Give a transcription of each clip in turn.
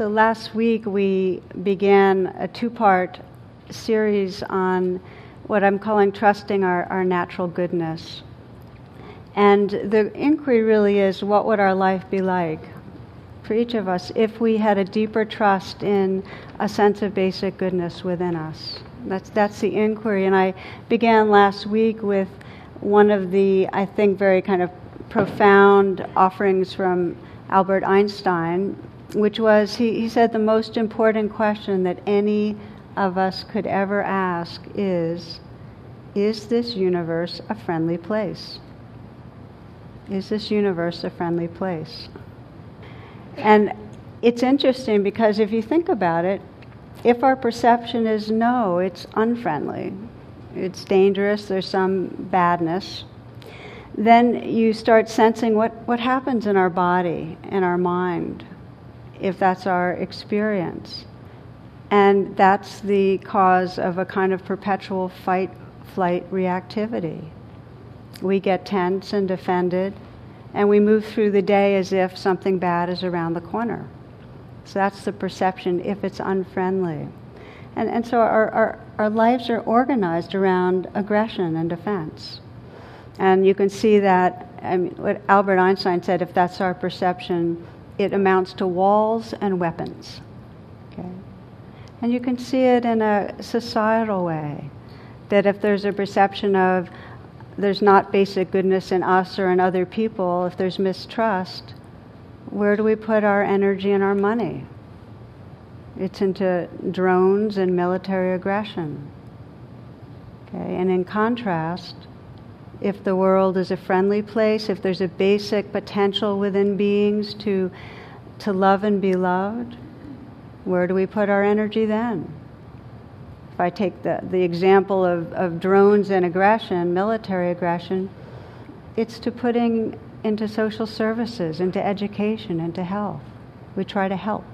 So last week we began a two part series on what I'm calling trusting our, our natural goodness. And the inquiry really is what would our life be like for each of us if we had a deeper trust in a sense of basic goodness within us? That's, that's the inquiry. And I began last week with one of the, I think, very kind of profound offerings from Albert Einstein, which was he, he said the most important question that any of us could ever ask is Is this universe a friendly place? Is this universe a friendly place? And it's interesting because if you think about it, if our perception is no, it's unfriendly, it's dangerous, there's some badness, then you start sensing what, what happens in our body, in our mind, if that's our experience. And that's the cause of a kind of perpetual fight flight reactivity. We get tense and defended, and we move through the day as if something bad is around the corner. So that's the perception if it's unfriendly. And, and so our, our, our lives are organized around aggression and defense. And you can see that, I mean, what Albert Einstein said if that's our perception, it amounts to walls and weapons. Okay? And you can see it in a societal way. That if there's a perception of there's not basic goodness in us or in other people, if there's mistrust, where do we put our energy and our money? It's into drones and military aggression. Okay? And in contrast, if the world is a friendly place, if there's a basic potential within beings to, to love and be loved, where do we put our energy then? If I take the, the example of, of drones and aggression, military aggression, it's to putting into social services, into education, into health. We try to help.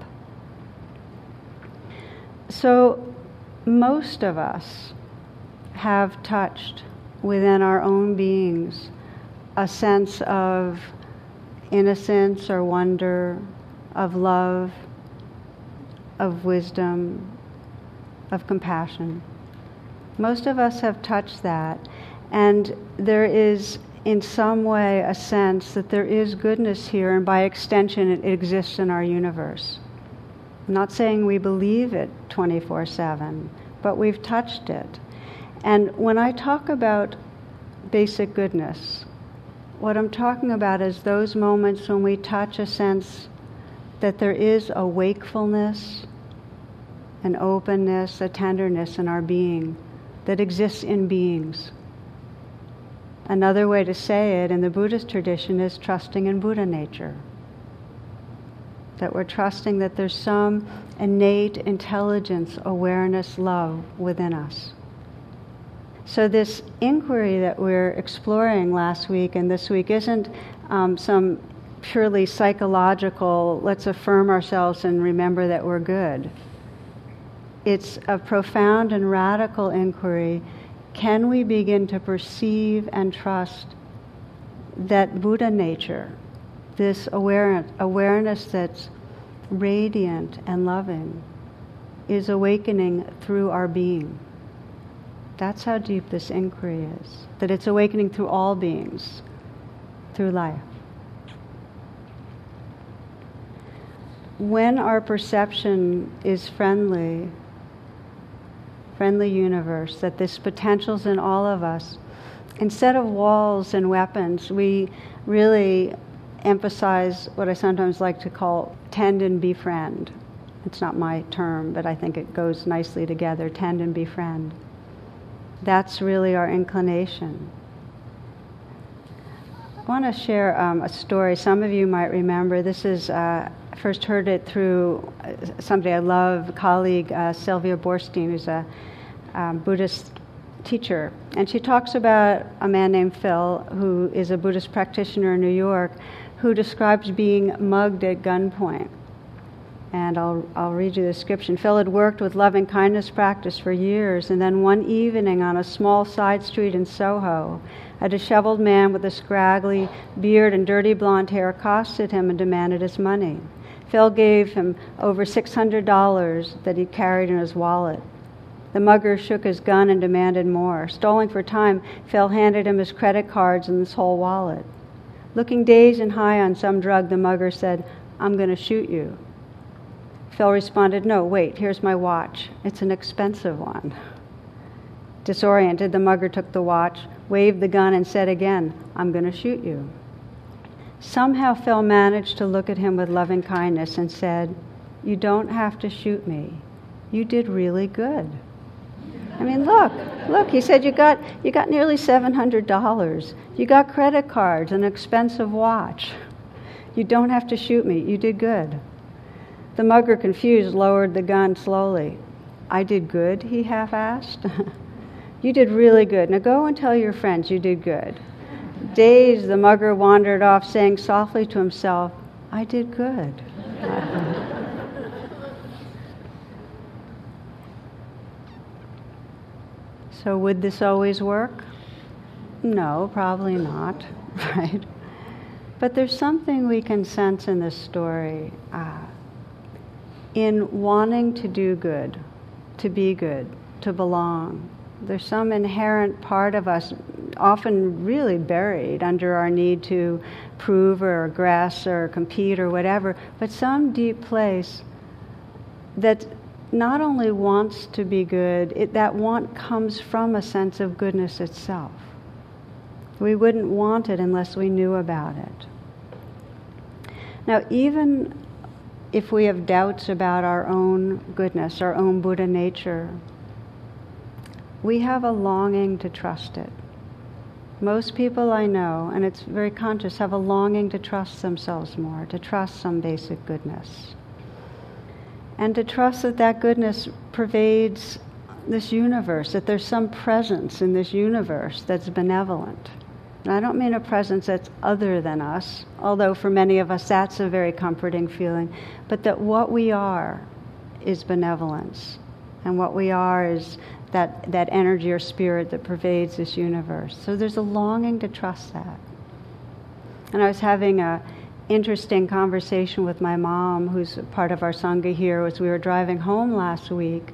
So, most of us have touched within our own beings a sense of innocence or wonder, of love, of wisdom, of compassion. Most of us have touched that, and there is, in some way, a sense that there is goodness here, and by extension, it exists in our universe. I'm not saying we believe it 24 7, but we've touched it. And when I talk about basic goodness, what I'm talking about is those moments when we touch a sense that there is a wakefulness, an openness, a tenderness in our being that exists in beings. Another way to say it in the Buddhist tradition is trusting in Buddha nature. That we're trusting that there's some innate intelligence, awareness, love within us. So, this inquiry that we're exploring last week and this week isn't um, some purely psychological, let's affirm ourselves and remember that we're good. It's a profound and radical inquiry. Can we begin to perceive and trust that Buddha nature, this awareness, awareness that's radiant and loving, is awakening through our being? That's how deep this inquiry is. That it's awakening through all beings, through life. When our perception is friendly, friendly universe, that this potential's in all of us, instead of walls and weapons, we really emphasize what I sometimes like to call tend and befriend. It's not my term, but I think it goes nicely together tend and befriend. That's really our inclination. I want to share um, a story. Some of you might remember. This is, uh, first heard it through uh, somebody I love, colleague uh, Sylvia Boorstein, who's a um, Buddhist teacher. And she talks about a man named Phil, who is a Buddhist practitioner in New York, who describes being mugged at gunpoint. And I'll, I'll read you the description. Phil had worked with loving kindness practice for years, and then one evening on a small side street in Soho, a disheveled man with a scraggly beard and dirty blonde hair accosted him and demanded his money. Phil gave him over $600 that he carried in his wallet. The mugger shook his gun and demanded more. Stalling for time, Phil handed him his credit cards and his whole wallet. Looking dazed and high on some drug, the mugger said, I'm going to shoot you. Phil responded, No, wait, here's my watch. It's an expensive one. Disoriented, the mugger took the watch, waved the gun, and said again, I'm going to shoot you. Somehow Phil managed to look at him with loving kindness and said, You don't have to shoot me. You did really good. I mean, look, look, he said you got, you got nearly $700. You got credit cards, an expensive watch. You don't have to shoot me. You did good. The mugger, confused, lowered the gun slowly. I did good, he half asked. you did really good. Now go and tell your friends you did good. Dazed, the mugger wandered off, saying softly to himself, I did good. so, would this always work? No, probably not, right? But there's something we can sense in this story uh, in wanting to do good, to be good, to belong. There's some inherent part of us, often really buried under our need to prove or aggress or compete or whatever, but some deep place that not only wants to be good, it, that want comes from a sense of goodness itself. We wouldn't want it unless we knew about it. Now, even if we have doubts about our own goodness, our own Buddha nature, we have a longing to trust it. Most people I know, and it's very conscious, have a longing to trust themselves more, to trust some basic goodness. And to trust that that goodness pervades this universe, that there's some presence in this universe that's benevolent. And I don't mean a presence that's other than us, although for many of us that's a very comforting feeling, but that what we are is benevolence. And what we are is that, that energy or spirit that pervades this universe. So there's a longing to trust that. And I was having a interesting conversation with my mom, who's part of our Sangha here, as we were driving home last week.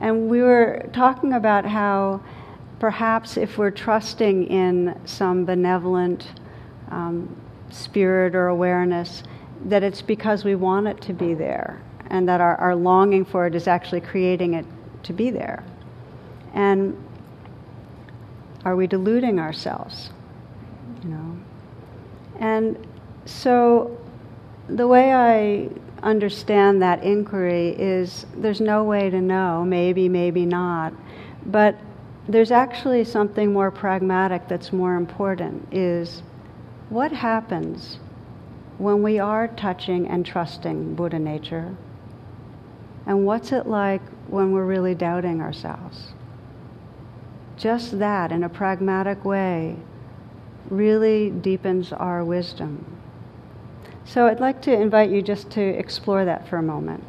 And we were talking about how perhaps if we're trusting in some benevolent um, spirit or awareness, that it's because we want it to be there, and that our, our longing for it is actually creating it to be there. And are we deluding ourselves? You know? And so the way I understand that inquiry is there's no way to know, maybe, maybe not. But there's actually something more pragmatic that's more important is what happens when we are touching and trusting Buddha nature? And what's it like when we're really doubting ourselves? Just that, in a pragmatic way, really deepens our wisdom. So I'd like to invite you just to explore that for a moment.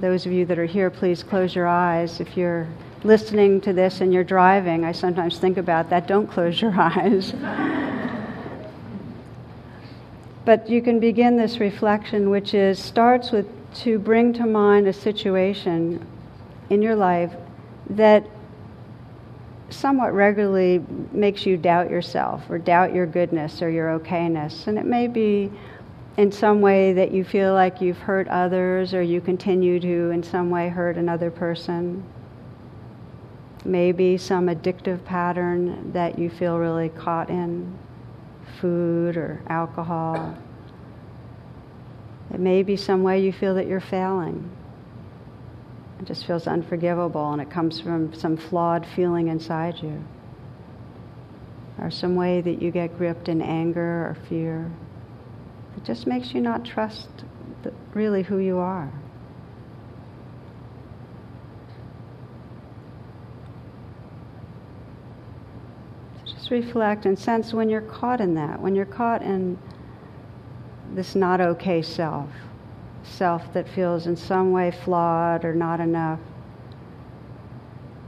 Those of you that are here, please close your eyes. If you're listening to this and you're driving, I sometimes think about that. Don't close your eyes. but you can begin this reflection, which is starts with to bring to mind a situation in your life that somewhat regularly makes you doubt yourself or doubt your goodness or your okayness. And it may be in some way that you feel like you've hurt others or you continue to in some way hurt another person maybe some addictive pattern that you feel really caught in food or alcohol. It may be some way you feel that you're failing. It just feels unforgivable and it comes from some flawed feeling inside you. Or some way that you get gripped in anger or fear. It just makes you not trust really who you are. reflect and sense when you're caught in that, when you're caught in this not okay self, self that feels in some way flawed or not enough.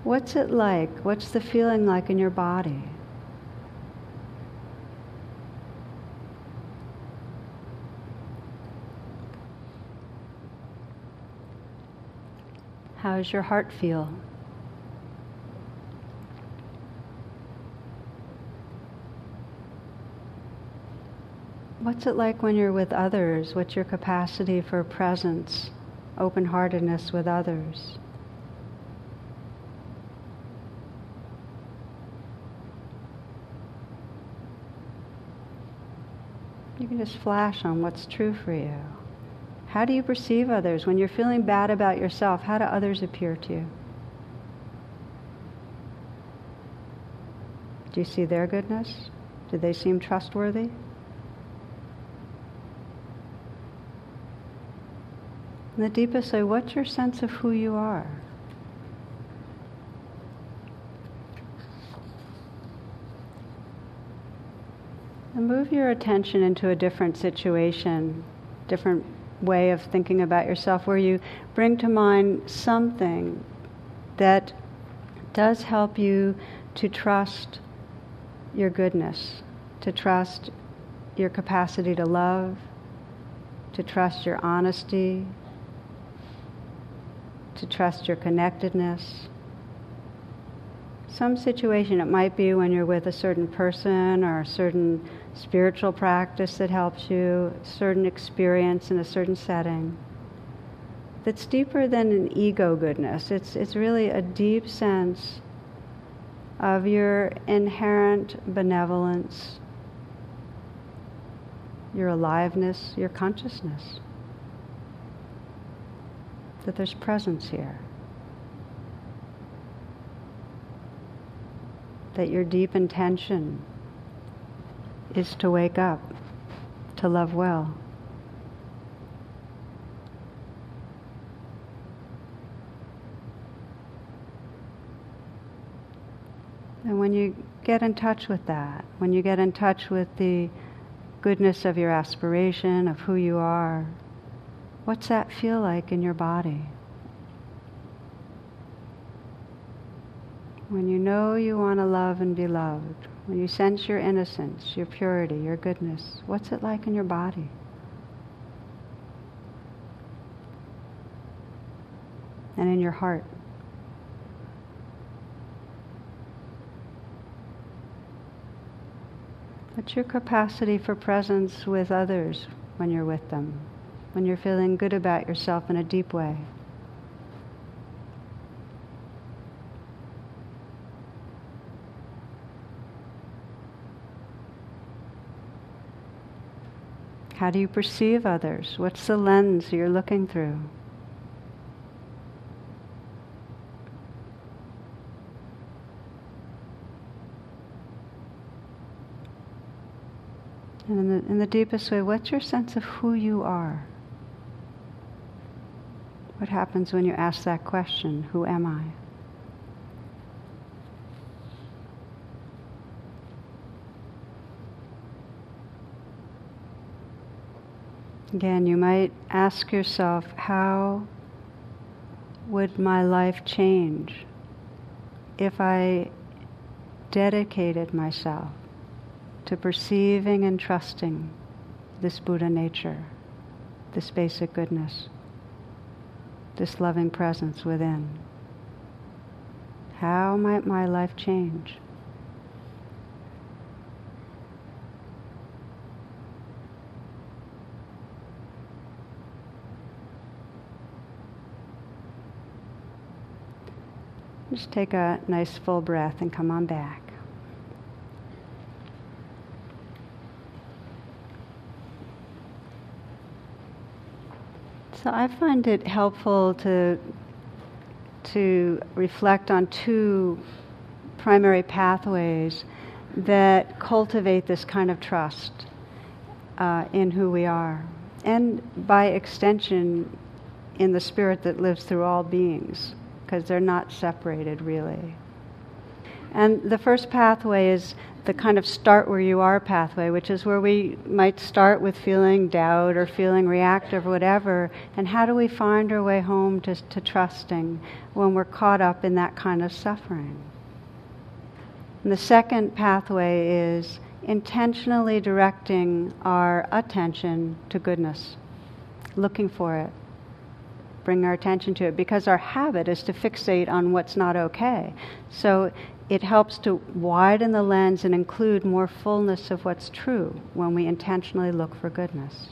What's it like? What's the feeling like in your body? How does your heart feel? What's it like when you're with others? What's your capacity for presence, open heartedness with others? You can just flash on what's true for you. How do you perceive others? When you're feeling bad about yourself, how do others appear to you? Do you see their goodness? Do they seem trustworthy? The deepest way, what's your sense of who you are? And move your attention into a different situation, different way of thinking about yourself, where you bring to mind something that does help you to trust your goodness, to trust your capacity to love, to trust your honesty, to trust your connectedness. Some situation, it might be when you're with a certain person or a certain spiritual practice that helps you, certain experience in a certain setting. That's deeper than an ego goodness. It's, it's really a deep sense of your inherent benevolence, your aliveness, your consciousness that there's presence here. That your deep intention is to wake up, to love well. And when you get in touch with that, when you get in touch with the goodness of your aspiration, of who you are, What's that feel like in your body? When you know you want to love and be loved, when you sense your innocence, your purity, your goodness, what's it like in your body? And in your heart? What's your capacity for presence with others when you're with them? When you're feeling good about yourself in a deep way. How do you perceive others? What's the lens you're looking through? And in the, in the deepest way, what's your sense of who you are? What happens when you ask that question, who am I? Again, you might ask yourself, how would my life change if I dedicated myself to perceiving and trusting this Buddha nature, this basic goodness? This loving presence within. How might my life change? Just take a nice full breath and come on back. So I find it helpful to to reflect on two primary pathways that cultivate this kind of trust uh, in who we are, and by extension, in the spirit that lives through all beings, because they're not separated really. And the first pathway is the kind of start where you are pathway, which is where we might start with feeling doubt or feeling reactive or whatever. And how do we find our way home to, to trusting when we're caught up in that kind of suffering? And the second pathway is intentionally directing our attention to goodness, looking for it, bring our attention to it, because our habit is to fixate on what's not okay. So it helps to widen the lens and include more fullness of what's true when we intentionally look for goodness.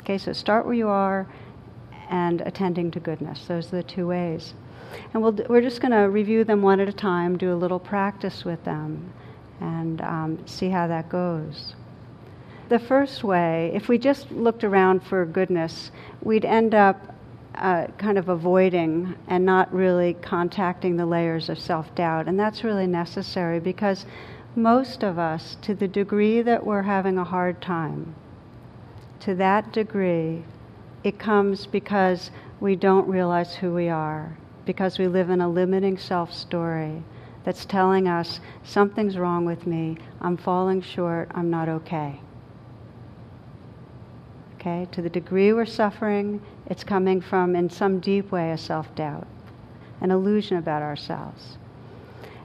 Okay, so start where you are and attending to goodness. Those are the two ways. And we we are just going to review them one at a time, do a little practice with them, and um, see how that goes. The first way, if we just looked around for goodness, we'd end up uh, kind of avoiding and not really contacting the layers of self doubt. And that's really necessary because most of us, to the degree that we're having a hard time, to that degree, it comes because we don't realize who we are, because we live in a limiting self story that's telling us something's wrong with me, I'm falling short, I'm not okay. Okay, to the degree we're suffering, it's coming from, in some deep way, a self doubt, an illusion about ourselves.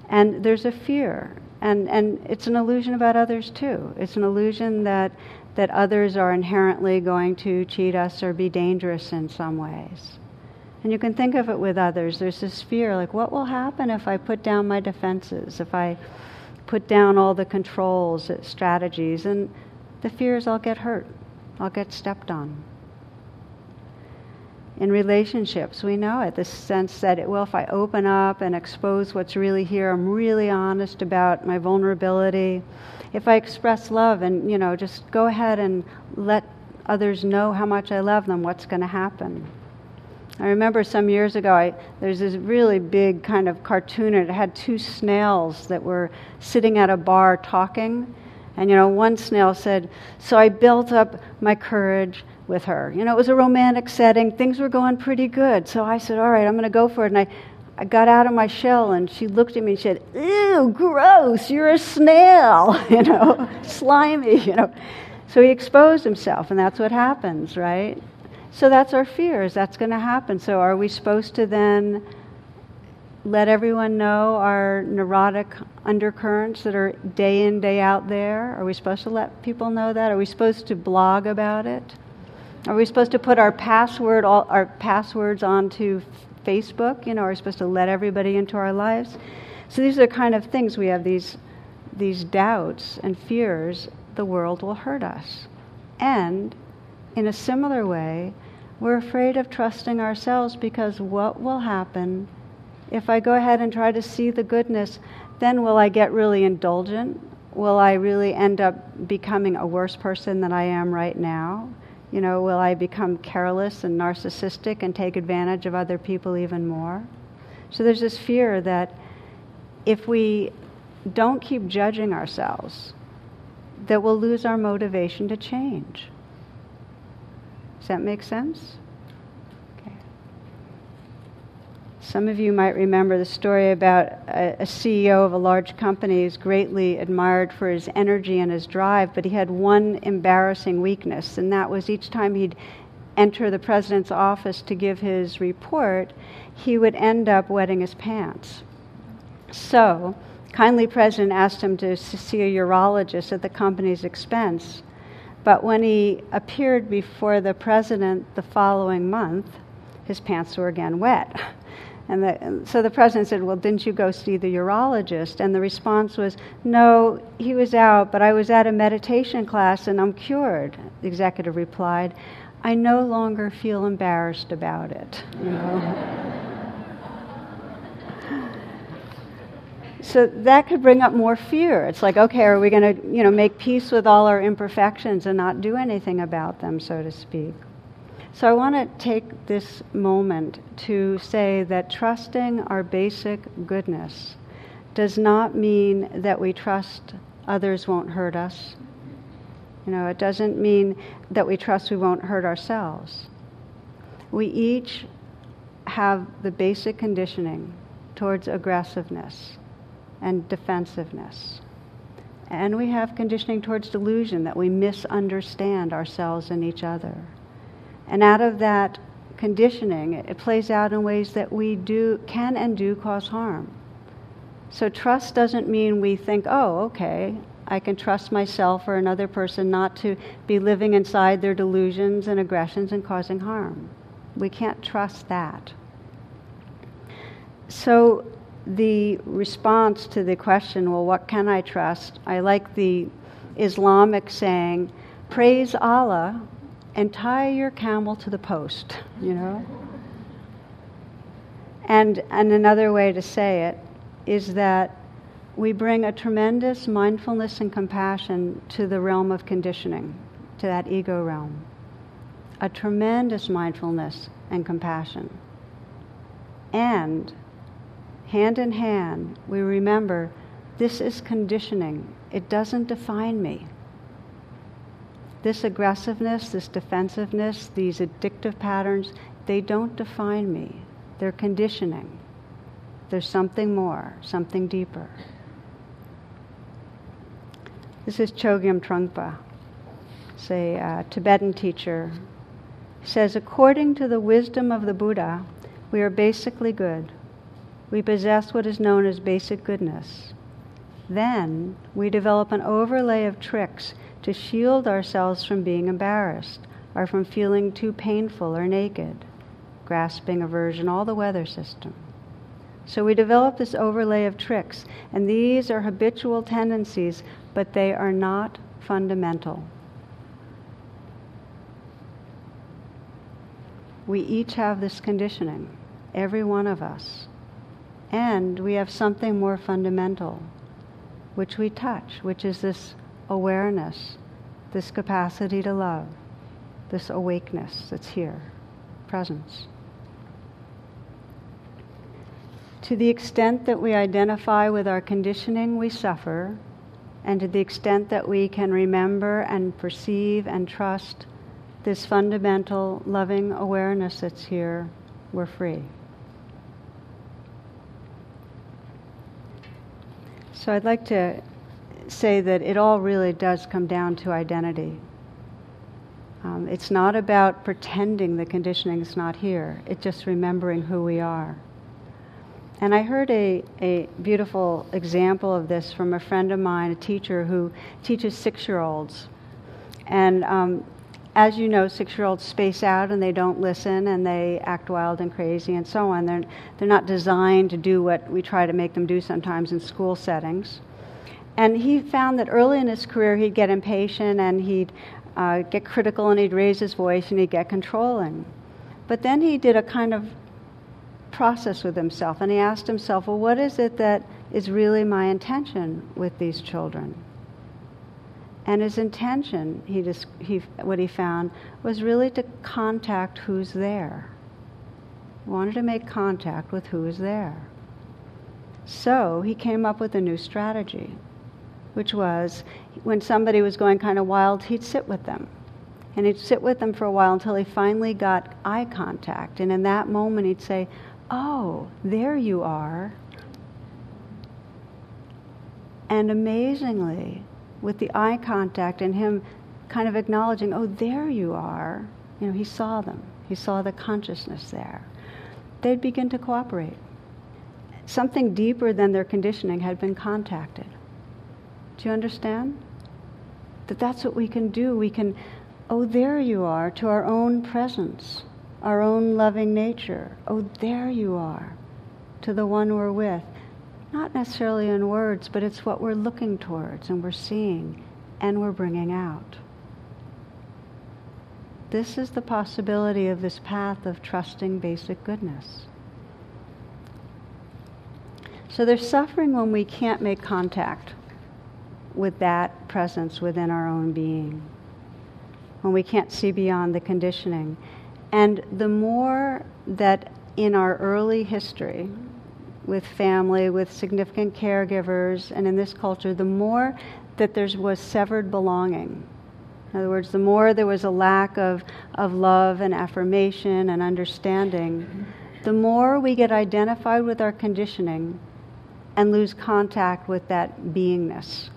And there's a fear, and, and it's an illusion about others too. It's an illusion that, that others are inherently going to cheat us or be dangerous in some ways. And you can think of it with others. There's this fear like, what will happen if I put down my defenses, if I put down all the controls, strategies? And the fear is I'll get hurt, I'll get stepped on in relationships. We know it, the sense that, well, if I open up and expose what's really here, I'm really honest about my vulnerability. If I express love and, you know, just go ahead and let others know how much I love them, what's going to happen? I remember some years ago, I, there's this really big kind of cartoon, and it had two snails that were sitting at a bar talking. And, you know, one snail said, So I built up my courage with her. You know, it was a romantic setting. Things were going pretty good. So I said, all right, I'm going to go for it. And I, I got out of my shell and she looked at me and said, ew, gross, you're a snail, you know, slimy, you know. So he exposed himself, and that's what happens, right? So that's our fears. That's going to happen. So are we supposed to then let everyone know our neurotic undercurrents that are day in, day out there? Are we supposed to let people know that? Are we supposed to blog about it? Are we supposed to put our password, all, our passwords onto Facebook? You know, are we supposed to let everybody into our lives? So these are the kind of things we have these these doubts and fears. The world will hurt us, and in a similar way, we're afraid of trusting ourselves because what will happen if I go ahead and try to see the goodness? Then will I get really indulgent? Will I really end up becoming a worse person than I am right now? You know, will I become careless and narcissistic and take advantage of other people even more? So there's this fear that if we don't keep judging ourselves, that we'll lose our motivation to change. Does that make sense? Some of you might remember the story about a, CEO of a large company who's greatly admired for his energy and his drive, but he had one embarrassing weakness, and that was each time he'd enter the president's office to give his report, he would end up wetting his pants. So, kindly president asked him to see a urologist at the company's expense. But when he appeared before the president the following month, his pants were again wet. And, the, and so the president said, Well, didn't you go see the urologist? And the response was, No, he was out, but I was at a meditation class and I'm cured. The executive replied, I no longer feel embarrassed about it. You know? so that could bring up more fear. It's like, okay, are we going to, you know, make peace with all our imperfections and not do anything about them, so to speak? So I want to take this moment to say that trusting our basic goodness does not mean that we trust others won't hurt us. You know, it doesn't mean that we trust we won't hurt ourselves. We each have the basic conditioning towards aggressiveness and defensiveness. And we have conditioning towards delusion that we misunderstand ourselves and each other. And out of that conditioning, it plays out in ways that we do can and do cause harm. So trust doesn't mean we think, oh, okay, I can trust myself or another person not to be living inside their delusions and aggressions and causing harm. We can't trust that. So, the response to the question, well, what can I trust? I like the Islamic saying, praise Allah and tie your camel to the post, you know? And, and another way to say it is that we bring a tremendous mindfulness and compassion to the realm of conditioning, to that ego realm. A tremendous mindfulness and compassion. And hand in hand, we remember this is conditioning. It doesn't define me. This aggressiveness, this defensiveness, these addictive patterns, they don't define me. They're conditioning. There's something more, something deeper. This is Chogyam Trungpa, a uh, Tibetan teacher. He says, according to the wisdom of the Buddha, we are basically good. We possess what is known as basic goodness. Then we develop an overlay of tricks to shield ourselves from being embarrassed or from feeling too painful or naked, grasping, aversion, all the weather system. So we develop this overlay of tricks, and these are habitual tendencies, but they are not fundamental. We each have this conditioning, every one of us. And we have something more fundamental, which we touch, which is this awareness, this capacity to love, this awakeness that's here, presence. To the extent that we identify with our conditioning, we suffer, and to the extent that we can remember and perceive and trust this fundamental loving awareness that's here, we're free. So I'd like to say that it all really does come down to identity. Um, it's not about pretending the conditioning is not here, it's just remembering who we are. And I heard a, a beautiful example of this from a friend of mine, a teacher who teaches six year olds. And um, as you know, six year olds space out and they don't listen and they act wild and crazy and so on. They're, they're not designed to do what we try to make them do sometimes in school settings. And he found that early in his career he'd get impatient and he'd uh, get critical and he'd raise his voice and he'd get controlling. But then he did a kind of process with himself and he asked himself, well, what is it that is really my intention with these children? And his intention, he just, he, what he found, was really to contact who's there. He wanted to make contact with who is there. So he came up with a new strategy, which was when somebody was going kind of wild, he'd sit with them. And he'd sit with them for a while until he finally got eye contact. And in that moment, he'd say, Oh, there you are. And amazingly, with the eye contact and him kind of acknowledging, oh, there you are. You know, he saw them. He saw the consciousness there. They'd begin to cooperate. Something deeper than their conditioning had been contacted. Do you understand? That that's what we can do. We can, oh, there you are, to our own presence, our own loving nature. Oh, there you are, to the one we're with not necessarily in words, but it's what we're looking towards and we're seeing and we're bringing out. This is the possibility of this path of trusting basic goodness. So there's suffering when we can't make contact with that presence within our own being, when we can't see beyond the conditioning. And the more that in our early history, with family, with significant caregivers, and in this culture, the more that there was severed belonging. In other words, the more there was a lack of, of love and affirmation and understanding, the more we get identified with our conditioning and lose contact with that beingness.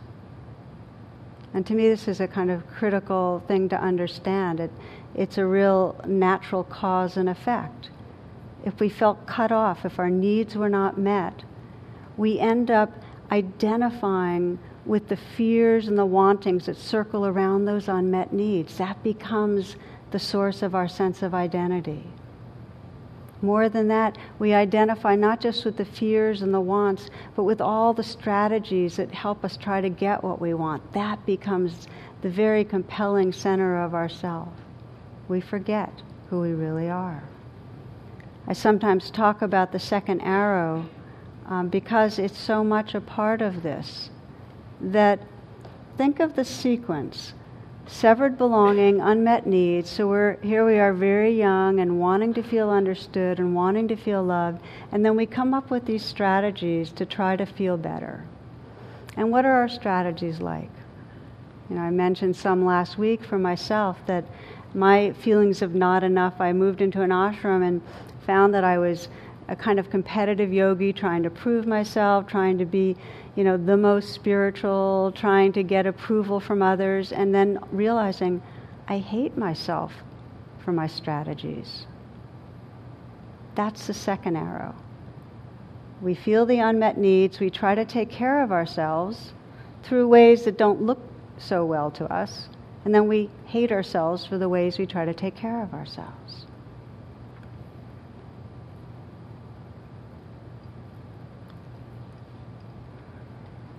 And to me, this is a kind of critical thing to understand. It, it's a real natural cause and effect if we felt cut off, if our needs were not met, we end up identifying with the fears and the wantings that circle around those unmet needs. That becomes the source of our sense of identity. More than that, we identify not just with the fears and the wants, but with all the strategies that help us try to get what we want. That becomes the very compelling center of ourself. We forget who we really are. I sometimes talk about the second arrow um, because it's so much a part of this. That think of the sequence severed belonging, unmet needs. So we're here we are very young and wanting to feel understood and wanting to feel loved, and then we come up with these strategies to try to feel better. And what are our strategies like? You know, I mentioned some last week for myself that my feelings of not enough, I moved into an ashram and found that I was a kind of competitive yogi trying to prove myself, trying to be you know, the most spiritual, trying to get approval from others, and then realizing I hate myself for my strategies. That's the second arrow. We feel the unmet needs, we try to take care of ourselves through ways that don't look so well to us, and then we hate ourselves for the ways we try to take care of ourselves.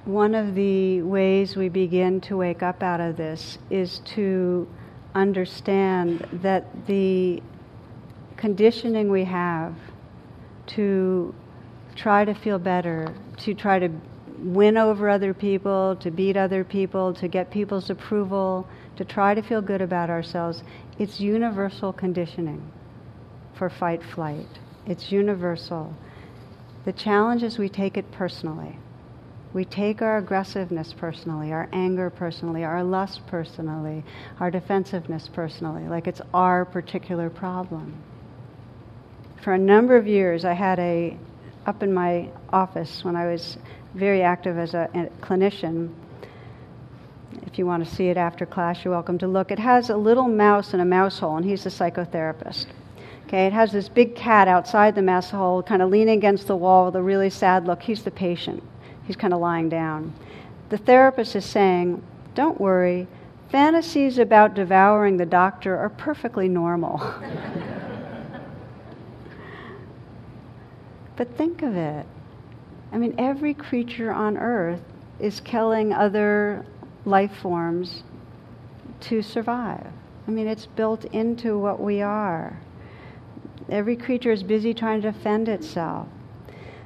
One of the ways we begin to wake up out of this is to understand that the conditioning we have to try to feel better, to try to win over other people, to beat other people, to get people's approval, to try to feel good about ourselves, it's universal conditioning for fight flight. It's universal. The challenge is we take it personally. We take our aggressiveness personally, our anger personally, our lust personally, our defensiveness personally, like it's our particular problem. For a number of years, I had a, up in my office when I was very active as a, a clinician. If you want to see it after class, you're welcome to look. It has a little mouse in a mouse hole, and he's a psychotherapist. Okay, it has this big cat outside the mouse hole, kind of leaning against the wall with a really sad look. He's the patient. He's kind of lying down. The therapist is saying, Don't worry, fantasies about devouring the doctor are perfectly normal. but think of it. I mean, every creature on earth is killing other life forms to survive. I mean, it's built into what we are. Every creature is busy trying to defend itself.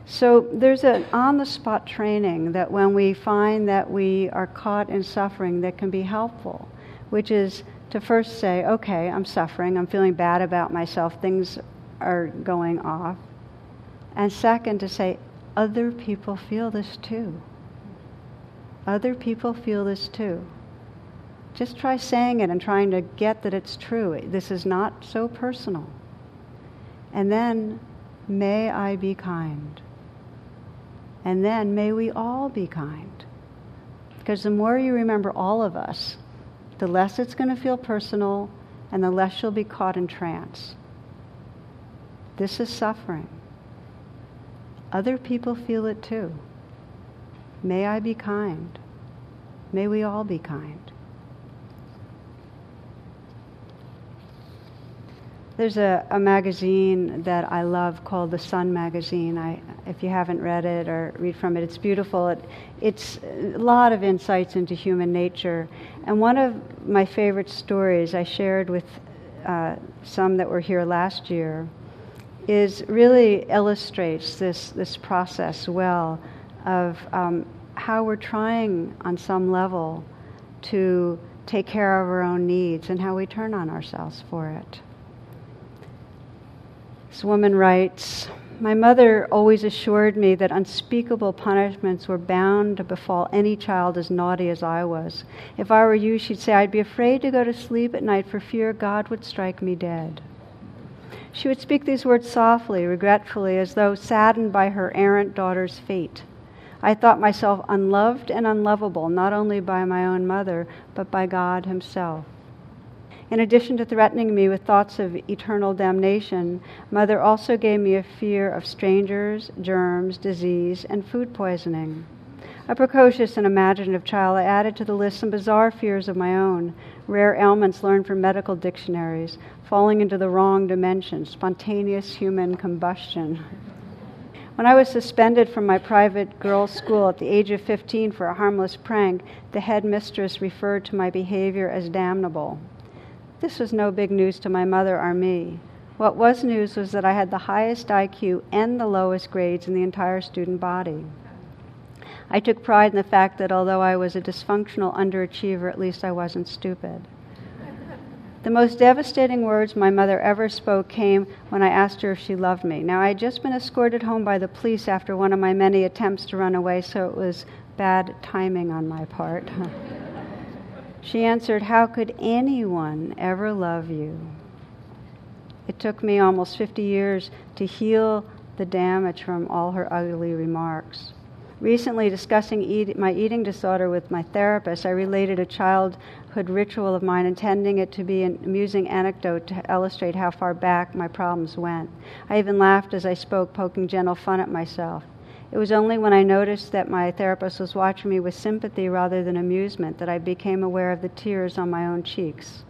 So there's an on the spot training that when we find that we are caught in suffering that can be helpful, which is to first say, okay, I'm suffering, I'm feeling bad about myself, things are going off. And second, to say, other people feel this too. Other people feel this too. Just try saying it and trying to get that it's true. This is not so personal. And then, may I be kind. And then may we all be kind. Because the more you remember all of us, the less it's going to feel personal and the less you'll be caught in trance. This is suffering. Other people feel it too. May I be kind. May we all be kind. There's a, a magazine that I love called the Sun Magazine. I, if you haven't read it or read from it, it's beautiful. It, it's a lot of insights into human nature. And one of my favorite stories I shared with uh, some that were here last year is really illustrates this, this process well of um, how we're trying on some level to take care of our own needs and how we turn on ourselves for it. This woman writes My mother always assured me that unspeakable punishments were bound to befall any child as naughty as I was. If I were you, she'd say, I'd be afraid to go to sleep at night for fear God would strike me dead. She would speak these words softly, regretfully, as though saddened by her errant daughter's fate. I thought myself unloved and unlovable, not only by my own mother, but by God Himself. In addition to threatening me with thoughts of eternal damnation, Mother also gave me a fear of strangers, germs, disease, and food poisoning. A precocious and imaginative child, I added to the list some bizarre fears of my own, rare ailments learned from medical dictionaries, falling into the wrong dimension, spontaneous human combustion. When I was suspended from my private girls' school at the age of 15 for a harmless prank, the headmistress referred to my behavior as damnable. This was no big news to my mother or me. What was news was that I had the highest IQ and the lowest grades in the entire student body. I took pride in the fact that although I was a dysfunctional underachiever, at least I wasn't stupid. The most devastating words my mother ever spoke came when I asked her if she loved me. Now, I had just been escorted home by the police after one of my many attempts to run away, so it was bad timing on my part. she answered, How could anyone ever love you? It took me almost 50 years to heal the damage from all her ugly remarks. Recently, discussing eat, my eating disorder with my therapist, I related a childhood ritual of mine, intending it to be an amusing anecdote to illustrate how far back my problems went. I even laughed as I spoke, poking gentle fun at myself. It was only when I noticed that my therapist was watching me with sympathy rather than amusement that I became aware of the tears on my own cheeks.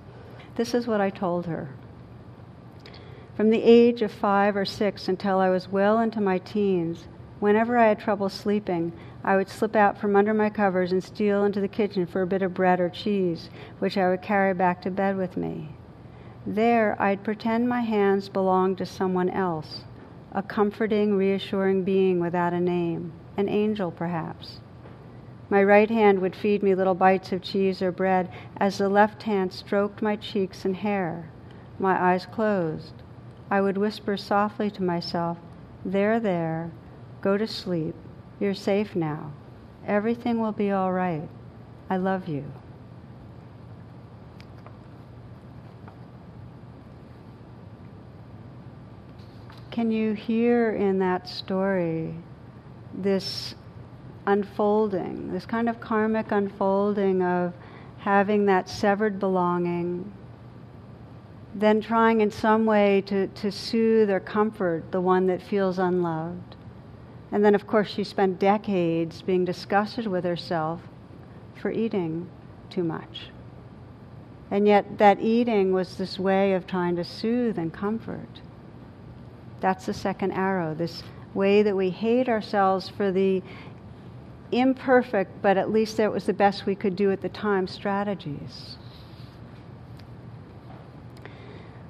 This is what I told her. From the age of five or six until I was well into my teens, Whenever I had trouble sleeping, I would slip out from under my covers and steal into the kitchen for a bit of bread or cheese, which I would carry back to bed with me. There, I'd pretend my hands belonged to someone else, a comforting, reassuring being without a name, an angel perhaps. My right hand would feed me little bites of cheese or bread as the left hand stroked my cheeks and hair. My eyes closed. I would whisper softly to myself, There, there, Go to sleep. You're safe now. Everything will be all right. I love you. Can you hear in that story this unfolding, this kind of karmic unfolding of having that severed belonging, then trying in some way to, to soothe or comfort the one that feels unloved? And then, of course, she spent decades being disgusted with herself for eating too much. And yet, that eating was this way of trying to soothe and comfort. That's the second arrow, this way that we hate ourselves for the imperfect, but at least that was the best we could do at the time, strategies.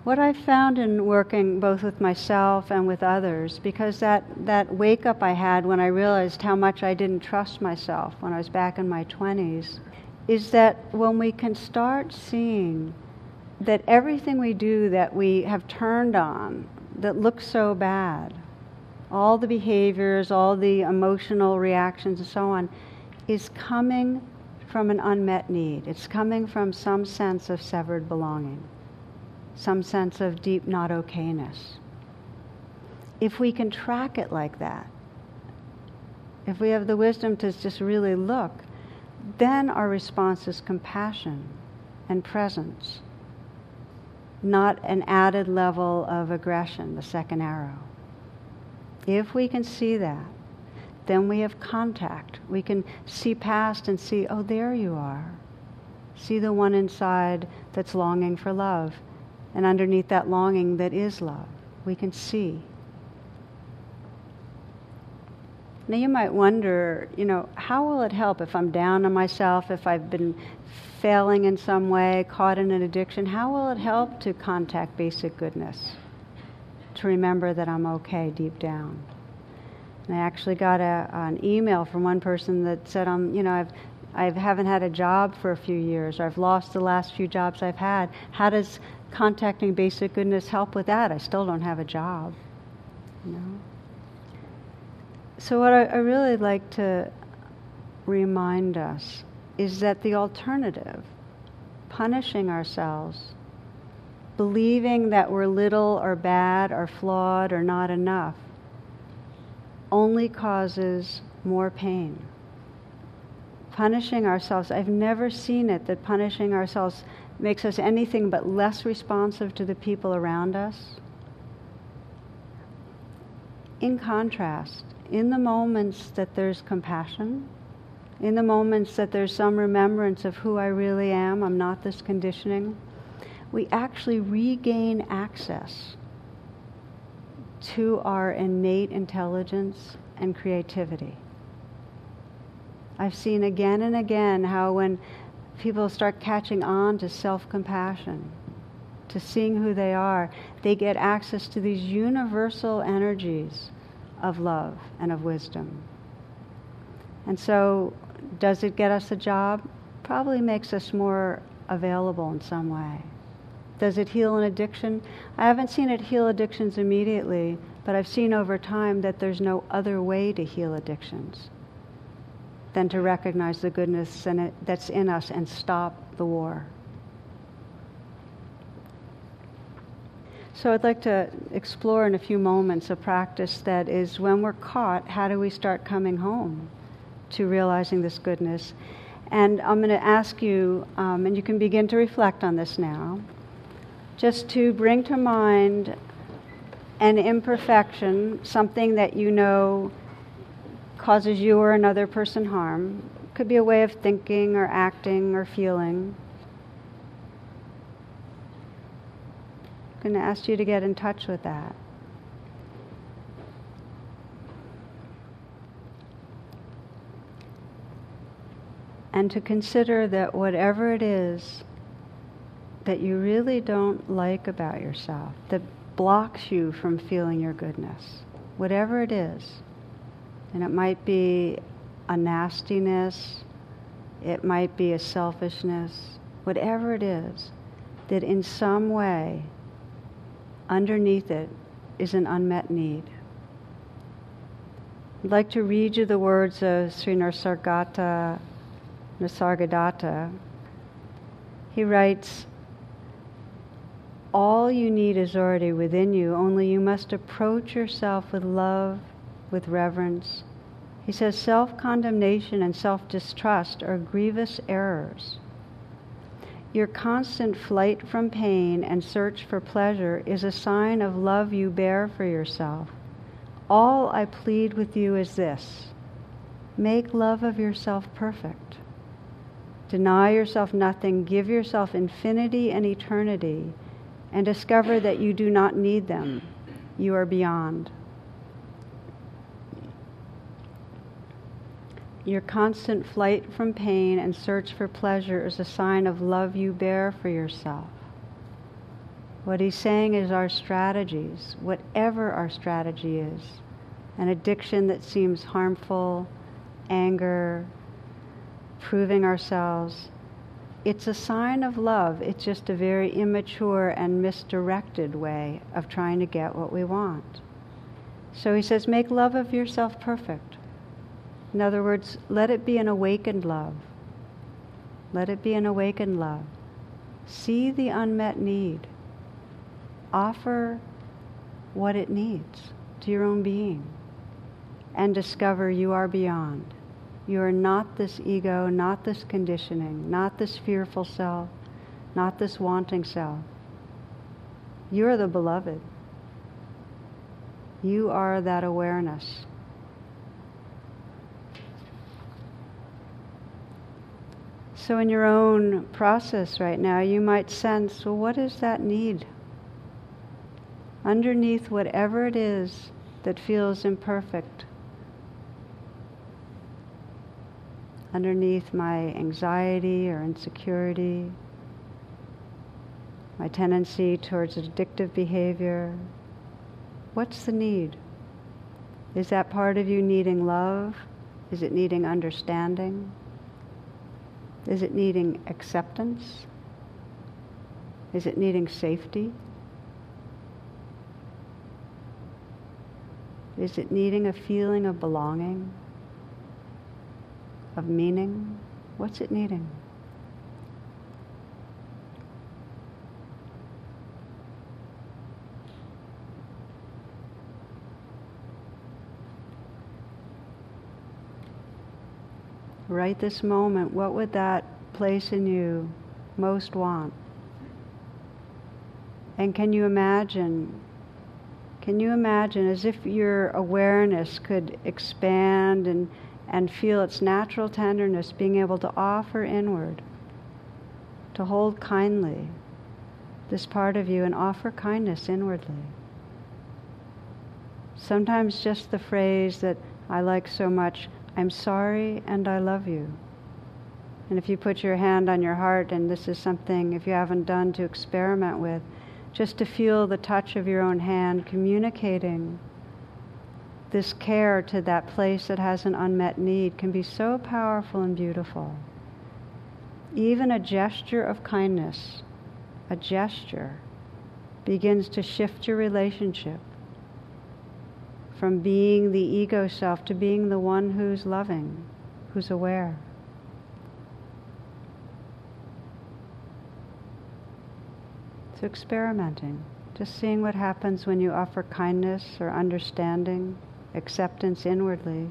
what I found in working both with myself and with others, because that, that wake up I had when I realized how much I didn't trust myself when I was back in my 20s, is that when we can start seeing that everything we do that we have turned on that looks so bad, all the behaviors, all the emotional reactions, and so on, is coming from an unmet need. It's coming from some sense of severed belonging some sense of deep not okayness. If we can track it like that, if we have the wisdom to just really look, then our response is compassion and presence, not an added level of aggression, the second arrow. If we can see that, then we have contact. We can see past and see, oh, there you are. See the one inside that's longing for love and underneath that longing that is love. We can see. Now you might wonder, you know, how will it help if I'm down on myself, if I've been failing in some way, caught in an addiction? How will it help to contact basic goodness? To remember that I'm okay deep down. And I actually got a, an email from one person that said, um, you know, I've I haven't had a job for a few years, or I've lost the last few jobs I've had. How does contacting basic goodness help with that? I still don't have a job. You know? So, what I, I really like to remind us is that the alternative, punishing ourselves, believing that we're little or bad or flawed or not enough, only causes more pain. Punishing ourselves, I've never seen it that punishing ourselves makes us anything but less responsive to the people around us. In contrast, in the moments that there's compassion, in the moments that there's some remembrance of who I really am, I'm not this conditioning, we actually regain access to our innate intelligence and creativity. I've seen again and again how when people start catching on to self compassion, to seeing who they are, they get access to these universal energies of love and of wisdom. And so, does it get us a job? Probably makes us more available in some way. Does it heal an addiction? I haven't seen it heal addictions immediately, but I've seen over time that there's no other way to heal addictions than to recognize the goodness that's in us and stop the war. So I'd like to explore in a few moments a practice that is when we're caught, how do we start coming home to realizing this goodness? And I'm going to ask you, um, and you can begin to reflect on this now, just to bring to mind an imperfection, something that you know causes you or another person harm. Could be a way of thinking or acting or feeling. I'm going to ask you to get in touch with that. And to consider that whatever it is that you really don't like about yourself, that blocks you from feeling your goodness, whatever it is, and it might be a nastiness, it might be a selfishness, whatever it is, that in some way underneath it is an unmet need. I'd like to read you the words of Sri Nisargadatta. Nisargadatta. He writes, All you need is already within you, only you must approach yourself with love, with reverence. He says, Self condemnation and self distrust are grievous errors. Your constant flight from pain and search for pleasure is a sign of love you bear for yourself. All I plead with you is this make love of yourself perfect. Deny yourself nothing, give yourself infinity and eternity, and discover that you do not need them. You are beyond. Your constant flight from pain and search for pleasure is a sign of love you bear for yourself. What he's saying is our strategies, whatever our strategy is, an addiction that seems harmful, anger, proving ourselves, it's a sign of love. It's just a very immature and misdirected way of trying to get what we want. So he says, make love of yourself perfect. In other words, let it be an awakened love. Let it be an awakened love. See the unmet need. Offer what it needs to your own being and discover you are beyond. You are not this ego, not this conditioning, not this fearful self, not this wanting self. You are the beloved. You are that awareness. So, in your own process right now, you might sense well, what is that need? Underneath whatever it is that feels imperfect, underneath my anxiety or insecurity, my tendency towards addictive behavior, what's the need? Is that part of you needing love? Is it needing understanding? Is it needing acceptance? Is it needing safety? Is it needing a feeling of belonging, of meaning? What's it needing? Right this moment, what would that place in you most want? And can you imagine? Can you imagine as if your awareness could expand and and feel its natural tenderness, being able to offer inward, to hold kindly this part of you and offer kindness inwardly. Sometimes just the phrase that I like so much, I'm sorry and I love you. And if you put your hand on your heart, and this is something, if you haven't done, to experiment with, just to feel the touch of your own hand communicating this care to that place that has an unmet need can be so powerful and beautiful. Even a gesture of kindness, a gesture, begins to shift your relationship from being the ego self to being the one who's loving, who's aware. So experimenting, just seeing what happens when you offer kindness or understanding, acceptance inwardly.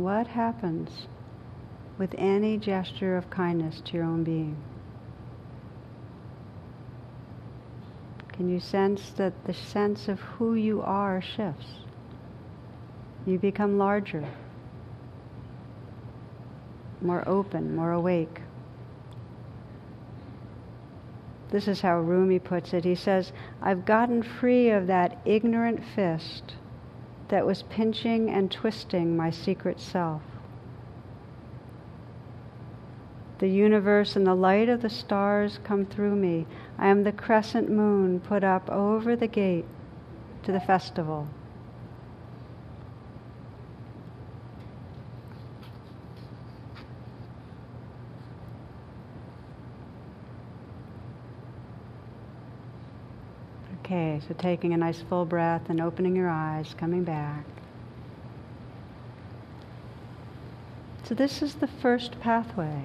What happens with any gesture of kindness to your own being? Can you sense that the sense of who you are shifts? You become larger, more open, more awake. This is how Rumi puts it. He says, I've gotten free of that ignorant fist that was pinching and twisting my secret self. The universe and the light of the stars come through me. I am the crescent moon put up over the gate to the festival. Okay, so taking a nice full breath and opening your eyes, coming back. So, this is the first pathway.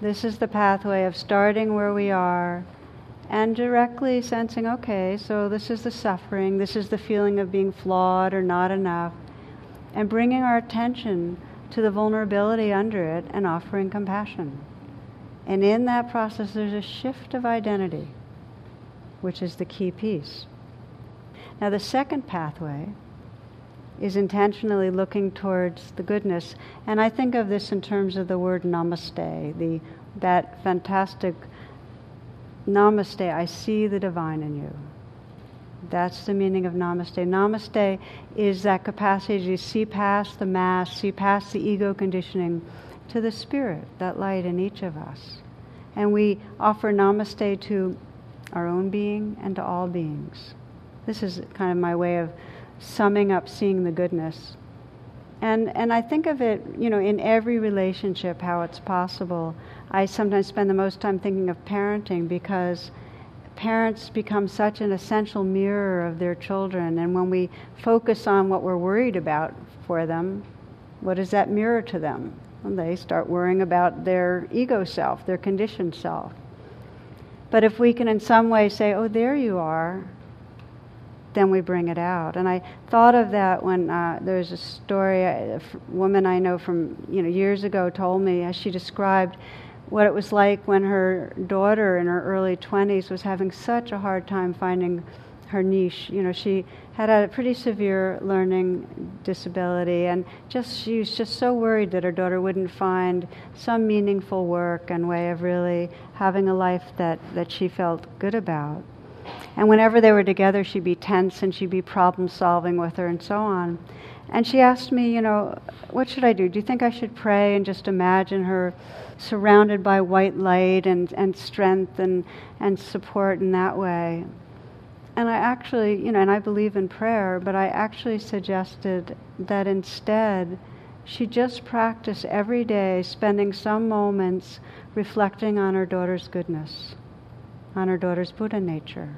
This is the pathway of starting where we are and directly sensing, okay, so this is the suffering, this is the feeling of being flawed or not enough, and bringing our attention to the vulnerability under it and offering compassion. And in that process, there's a shift of identity, which is the key piece. Now, the second pathway is intentionally looking towards the goodness. And I think of this in terms of the word namaste, the, that fantastic namaste, I see the divine in you. That's the meaning of namaste. Namaste is that capacity to see past the mask, see past the ego conditioning to the spirit, that light in each of us. And we offer namaste to our own being and to all beings. This is kind of my way of summing up seeing the goodness. And, and I think of it, you know, in every relationship, how it's possible. I sometimes spend the most time thinking of parenting because parents become such an essential mirror of their children. And when we focus on what we're worried about for them, what does that mirror to them? Well, they start worrying about their ego self, their conditioned self. But if we can in some way say, oh, there you are, then we bring it out. And I thought of that when uh, there's a story a woman I know from you know years ago told me as she described what it was like when her daughter in her early 20s was having such a hard time finding her niche. You know, she had a pretty severe learning disability, and just she was just so worried that her daughter wouldn't find some meaningful work and way of really having a life that, that she felt good about. And whenever they were together, she'd be tense and she'd be problem solving with her and so on. And she asked me, you know, what should I do? Do you think I should pray and just imagine her surrounded by white light and, and strength and, and support in that way? And I actually, you know, and I believe in prayer, but I actually suggested that instead she just practice every day, spending some moments reflecting on her daughter's goodness, on her daughter's Buddha nature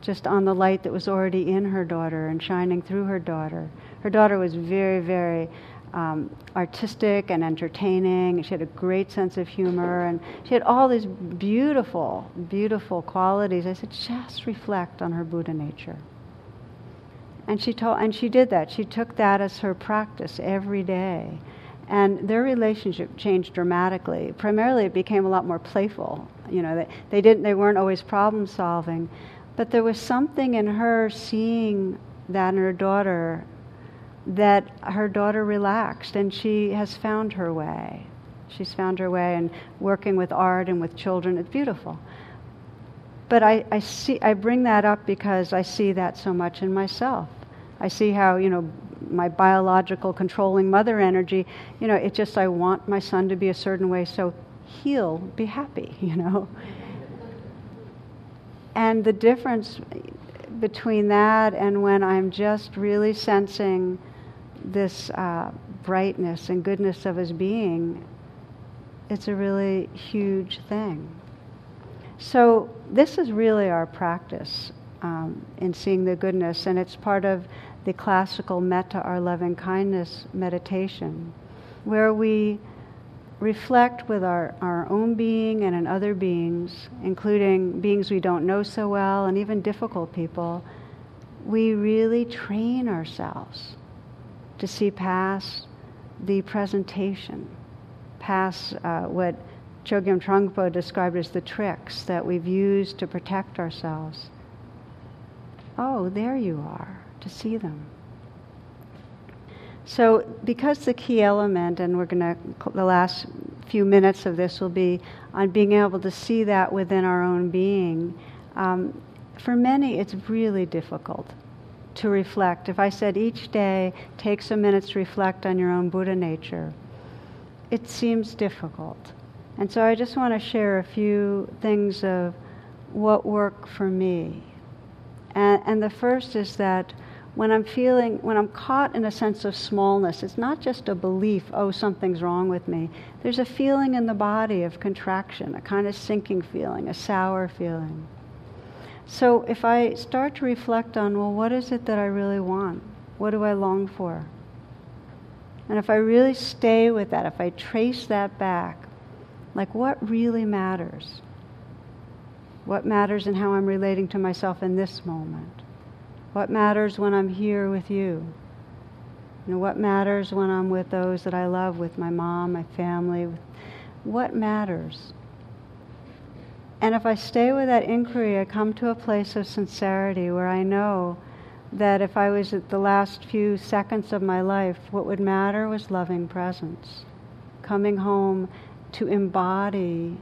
just on the light that was already in her daughter and shining through her daughter. Her daughter was very, very um, artistic and entertaining. She had a great sense of humor, and she had all these beautiful, beautiful qualities. I said, just reflect on her Buddha nature. And she told, and she did that. She took that as her practice every day. And their relationship changed dramatically. Primarily, it became a lot more playful. You know, they, they didn't, they weren't always problem solving, but there was something in her seeing that in her daughter that her daughter relaxed, and she has found her way. She's found her way, and working with art and with children, it's beautiful. But I, I see, I bring that up because I see that so much in myself. I see how, you know, my biological controlling mother energy, you know, it's just, I want my son to be a certain way, so he'll be happy, you know. And the difference between that and when I'm just really sensing this uh, brightness and goodness of his being, it's a really huge thing. So, this is really our practice um, in seeing the goodness, and it's part of the classical metta, our loving kindness meditation, where we reflect with our, our own being and in other beings, including beings we don't know so well and even difficult people, we really train ourselves to see past the presentation, past uh, what Chogyam Trungpa described as the tricks that we've used to protect ourselves. Oh, there you are to see them. So, because the key element, and we're going to, the last few minutes of this will be on being able to see that within our own being, um, for many it's really difficult to reflect. If I said each day, take some minutes to reflect on your own Buddha nature, it seems difficult. And so I just want to share a few things of what work for me. And, and the first is that when I'm feeling, when I'm caught in a sense of smallness, it's not just a belief, oh, something's wrong with me. There's a feeling in the body of contraction, a kind of sinking feeling, a sour feeling. So if I start to reflect on, well, what is it that I really want? What do I long for? And if I really stay with that, if I trace that back, like what really matters? What matters in how I'm relating to myself in this moment? What matters when I'm here with you? You know, what matters when I'm with those that I love, with my mom, my family? What matters? And if I stay with that inquiry, I come to a place of sincerity where I know that if I was at the last few seconds of my life, what would matter was loving presence. Coming home to embody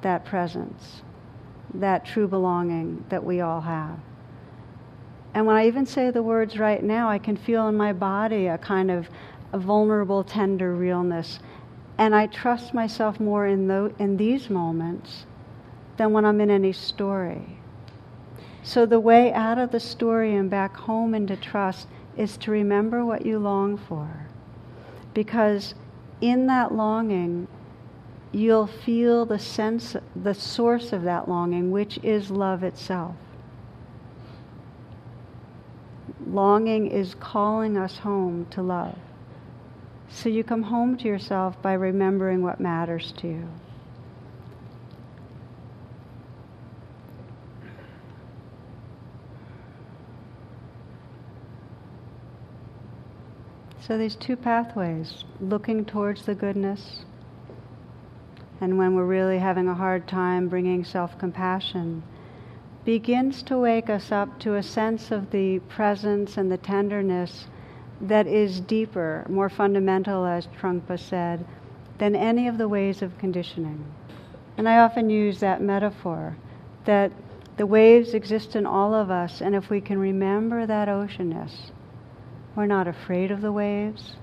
that presence, that true belonging that we all have. And when I even say the words right now, I can feel in my body a kind of a vulnerable, tender realness. And I trust myself more in, in these moments than when I'm in any story. So the way out of the story and back home into trust is to remember what you long for. Because in that longing, you'll feel the sense, the source of that longing, which is love itself. Longing is calling us home to love. So you come home to yourself by remembering what matters to you. So these two pathways, looking towards the goodness, and when we're really having a hard time bringing self compassion, begins to wake us up to a sense of the presence and the tenderness that is deeper, more fundamental, as Trungpa said, than any of the ways of conditioning. And I often use that metaphor that the waves exist in all of us, and if we can remember that oceanness, we're not afraid of the waves,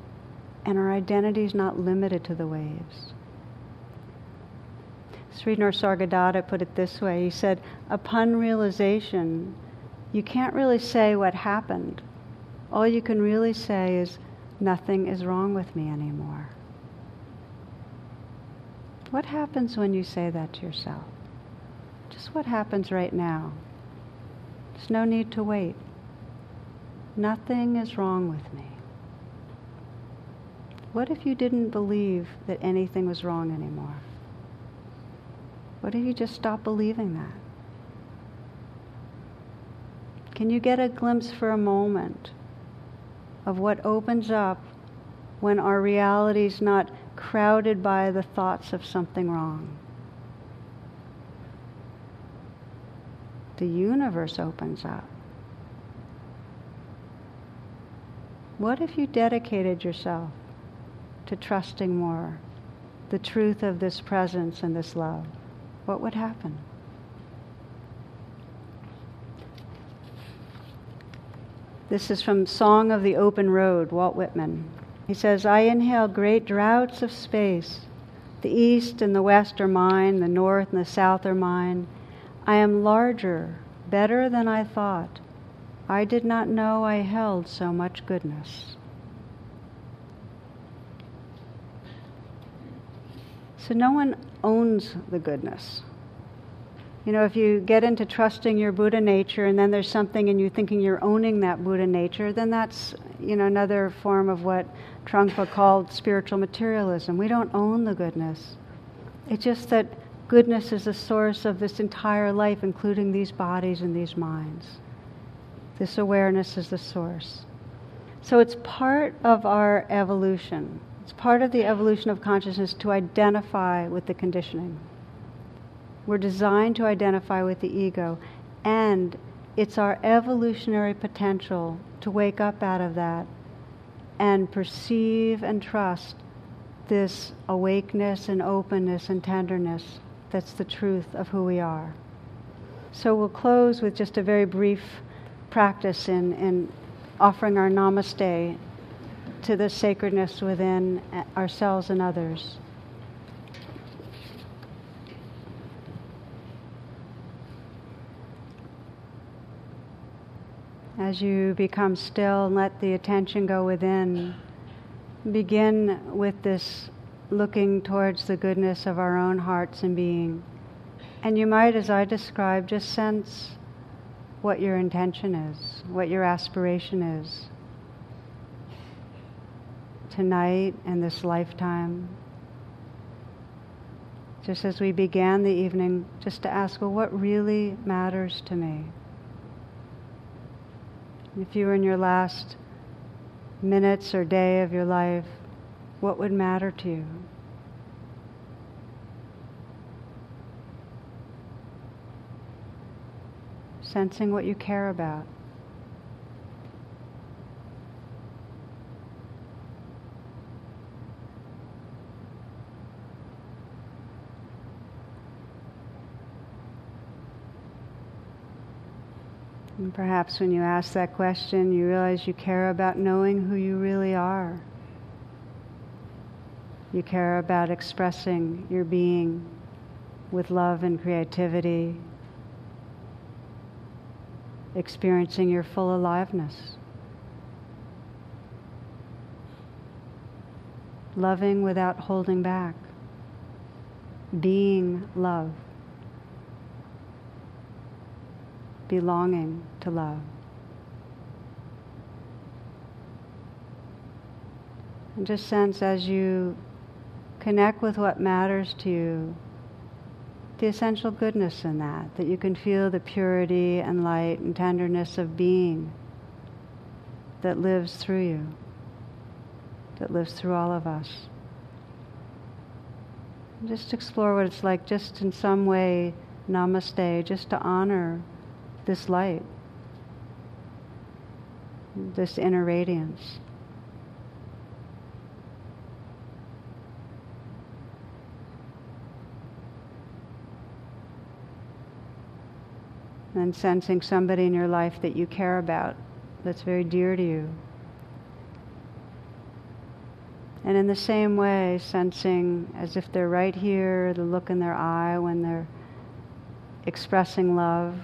and our identity is not limited to the waves. Sri Nisargadatta put it this way he said, Upon realization, you can't really say what happened. All you can really say is, Nothing is wrong with me anymore. What happens when you say that to yourself? Just what happens right now. There's no need to wait. Nothing is wrong with me. What if you didn't believe that anything was wrong anymore? What if you just stop believing that? Can you get a glimpse for a moment of what opens up when our reality is not crowded by the thoughts of something wrong? The universe opens up. What if you dedicated yourself to trusting more the truth of this presence and this love? What would happen? This is from Song of the Open Road, Walt Whitman. He says, I inhale great draughts of space. The east and the west are mine, the north and the south are mine. I am larger, better than I thought. I did not know I held so much goodness. So no one owns the goodness. You know, if you get into trusting your Buddha nature and then there's something and you're thinking you're owning that Buddha nature, then that's, you know, another form of what Trungpa called spiritual materialism. We don't own the goodness. It's just that goodness is the source of this entire life, including these bodies and these minds. This awareness is the source. So it's part of our evolution. It's part of the evolution of consciousness to identify with the conditioning. We're designed to identify with the ego, and it's our evolutionary potential to wake up out of that and perceive and trust this awakeness and openness and tenderness that's the truth of who we are. So we'll close with just a very brief practice in, in offering our namaste to the sacredness within ourselves and others. As you become still and let the attention go within, begin with this looking towards the goodness of our own hearts and being. And you might, as I described, just sense what your intention is, what your aspiration is. Tonight and this lifetime. Just as we began the evening, just to ask, well, what really matters to me? If you were in your last minutes or day of your life, what would matter to you? Sensing what you care about. And perhaps when you ask that question, you realize you care about knowing who you really are. You care about expressing your being with love and creativity, experiencing your full aliveness. Loving without holding back, being love. belonging to love. And just sense as you connect with what matters to you, the essential goodness in that, that you can feel the purity and light and tenderness of being that lives through you, that lives through all of us. Just explore what it's like, just in some way, namaste, just to honor this light, this inner radiance. And sensing somebody in your life that you care about, that's very dear to you. And in the same way, sensing as if they're right here, the look in their eye when they're expressing love,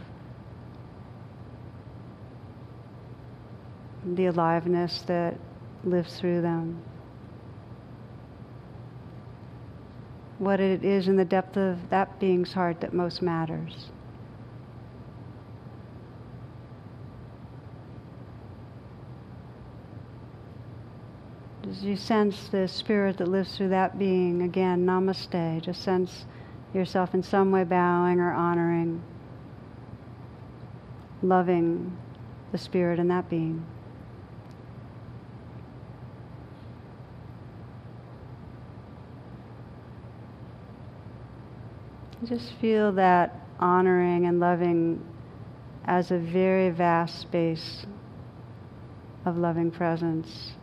the aliveness that lives through them. What it is in the depth of that being's heart that most matters. As you sense the spirit that lives through that being, again, namaste, just sense yourself in some way bowing or honoring, loving the spirit in that being. Just feel that honoring and loving as a very vast space of loving presence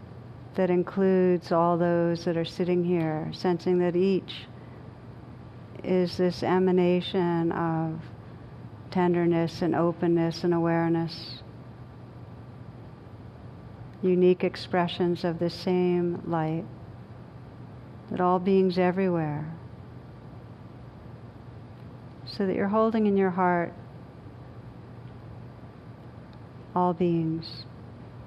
that includes all those that are sitting here, sensing that each is this emanation of tenderness and openness and awareness, unique expressions of the same light, that all beings everywhere. So that you're holding in your heart all beings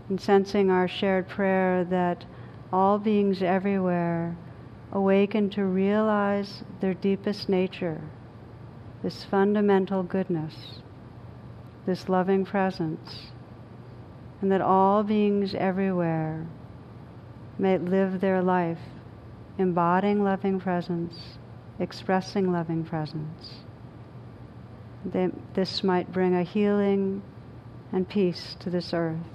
and sensing our shared prayer that all beings everywhere awaken to realize their deepest nature, this fundamental goodness, this loving presence, and that all beings everywhere may live their life embodying loving presence, expressing loving presence. This might bring a healing and peace to this earth,